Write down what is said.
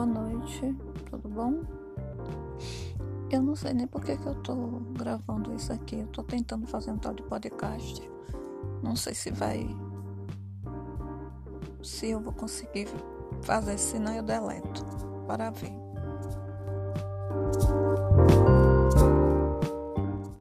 boa noite, tudo bom? Eu não sei nem por que, que eu tô gravando isso aqui. Eu tô tentando fazer um tal de podcast. Não sei se vai. Se eu vou conseguir fazer, senão eu deleto. Para ver.